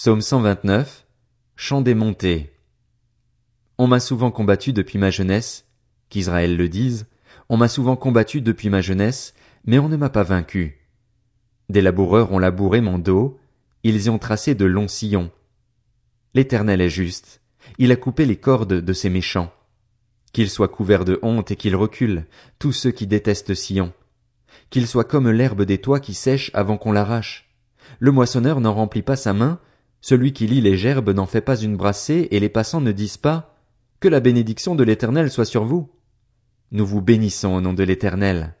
Psaume 129. Chant des montées. On m'a souvent combattu depuis ma jeunesse, qu'Israël le dise, on m'a souvent combattu depuis ma jeunesse, mais on ne m'a pas vaincu. Des laboureurs ont labouré mon dos, ils y ont tracé de longs sillons. L'Éternel est juste, il a coupé les cordes de ses méchants. Qu'ils soient couverts de honte et qu'ils reculent, tous ceux qui détestent Sion. Qu'ils soient comme l'herbe des toits qui sèche avant qu'on l'arrache. Le moissonneur n'en remplit pas sa main, celui qui lit les gerbes n'en fait pas une brassée, et les passants ne disent pas Que la bénédiction de l'Éternel soit sur vous. Nous vous bénissons au nom de l'Éternel.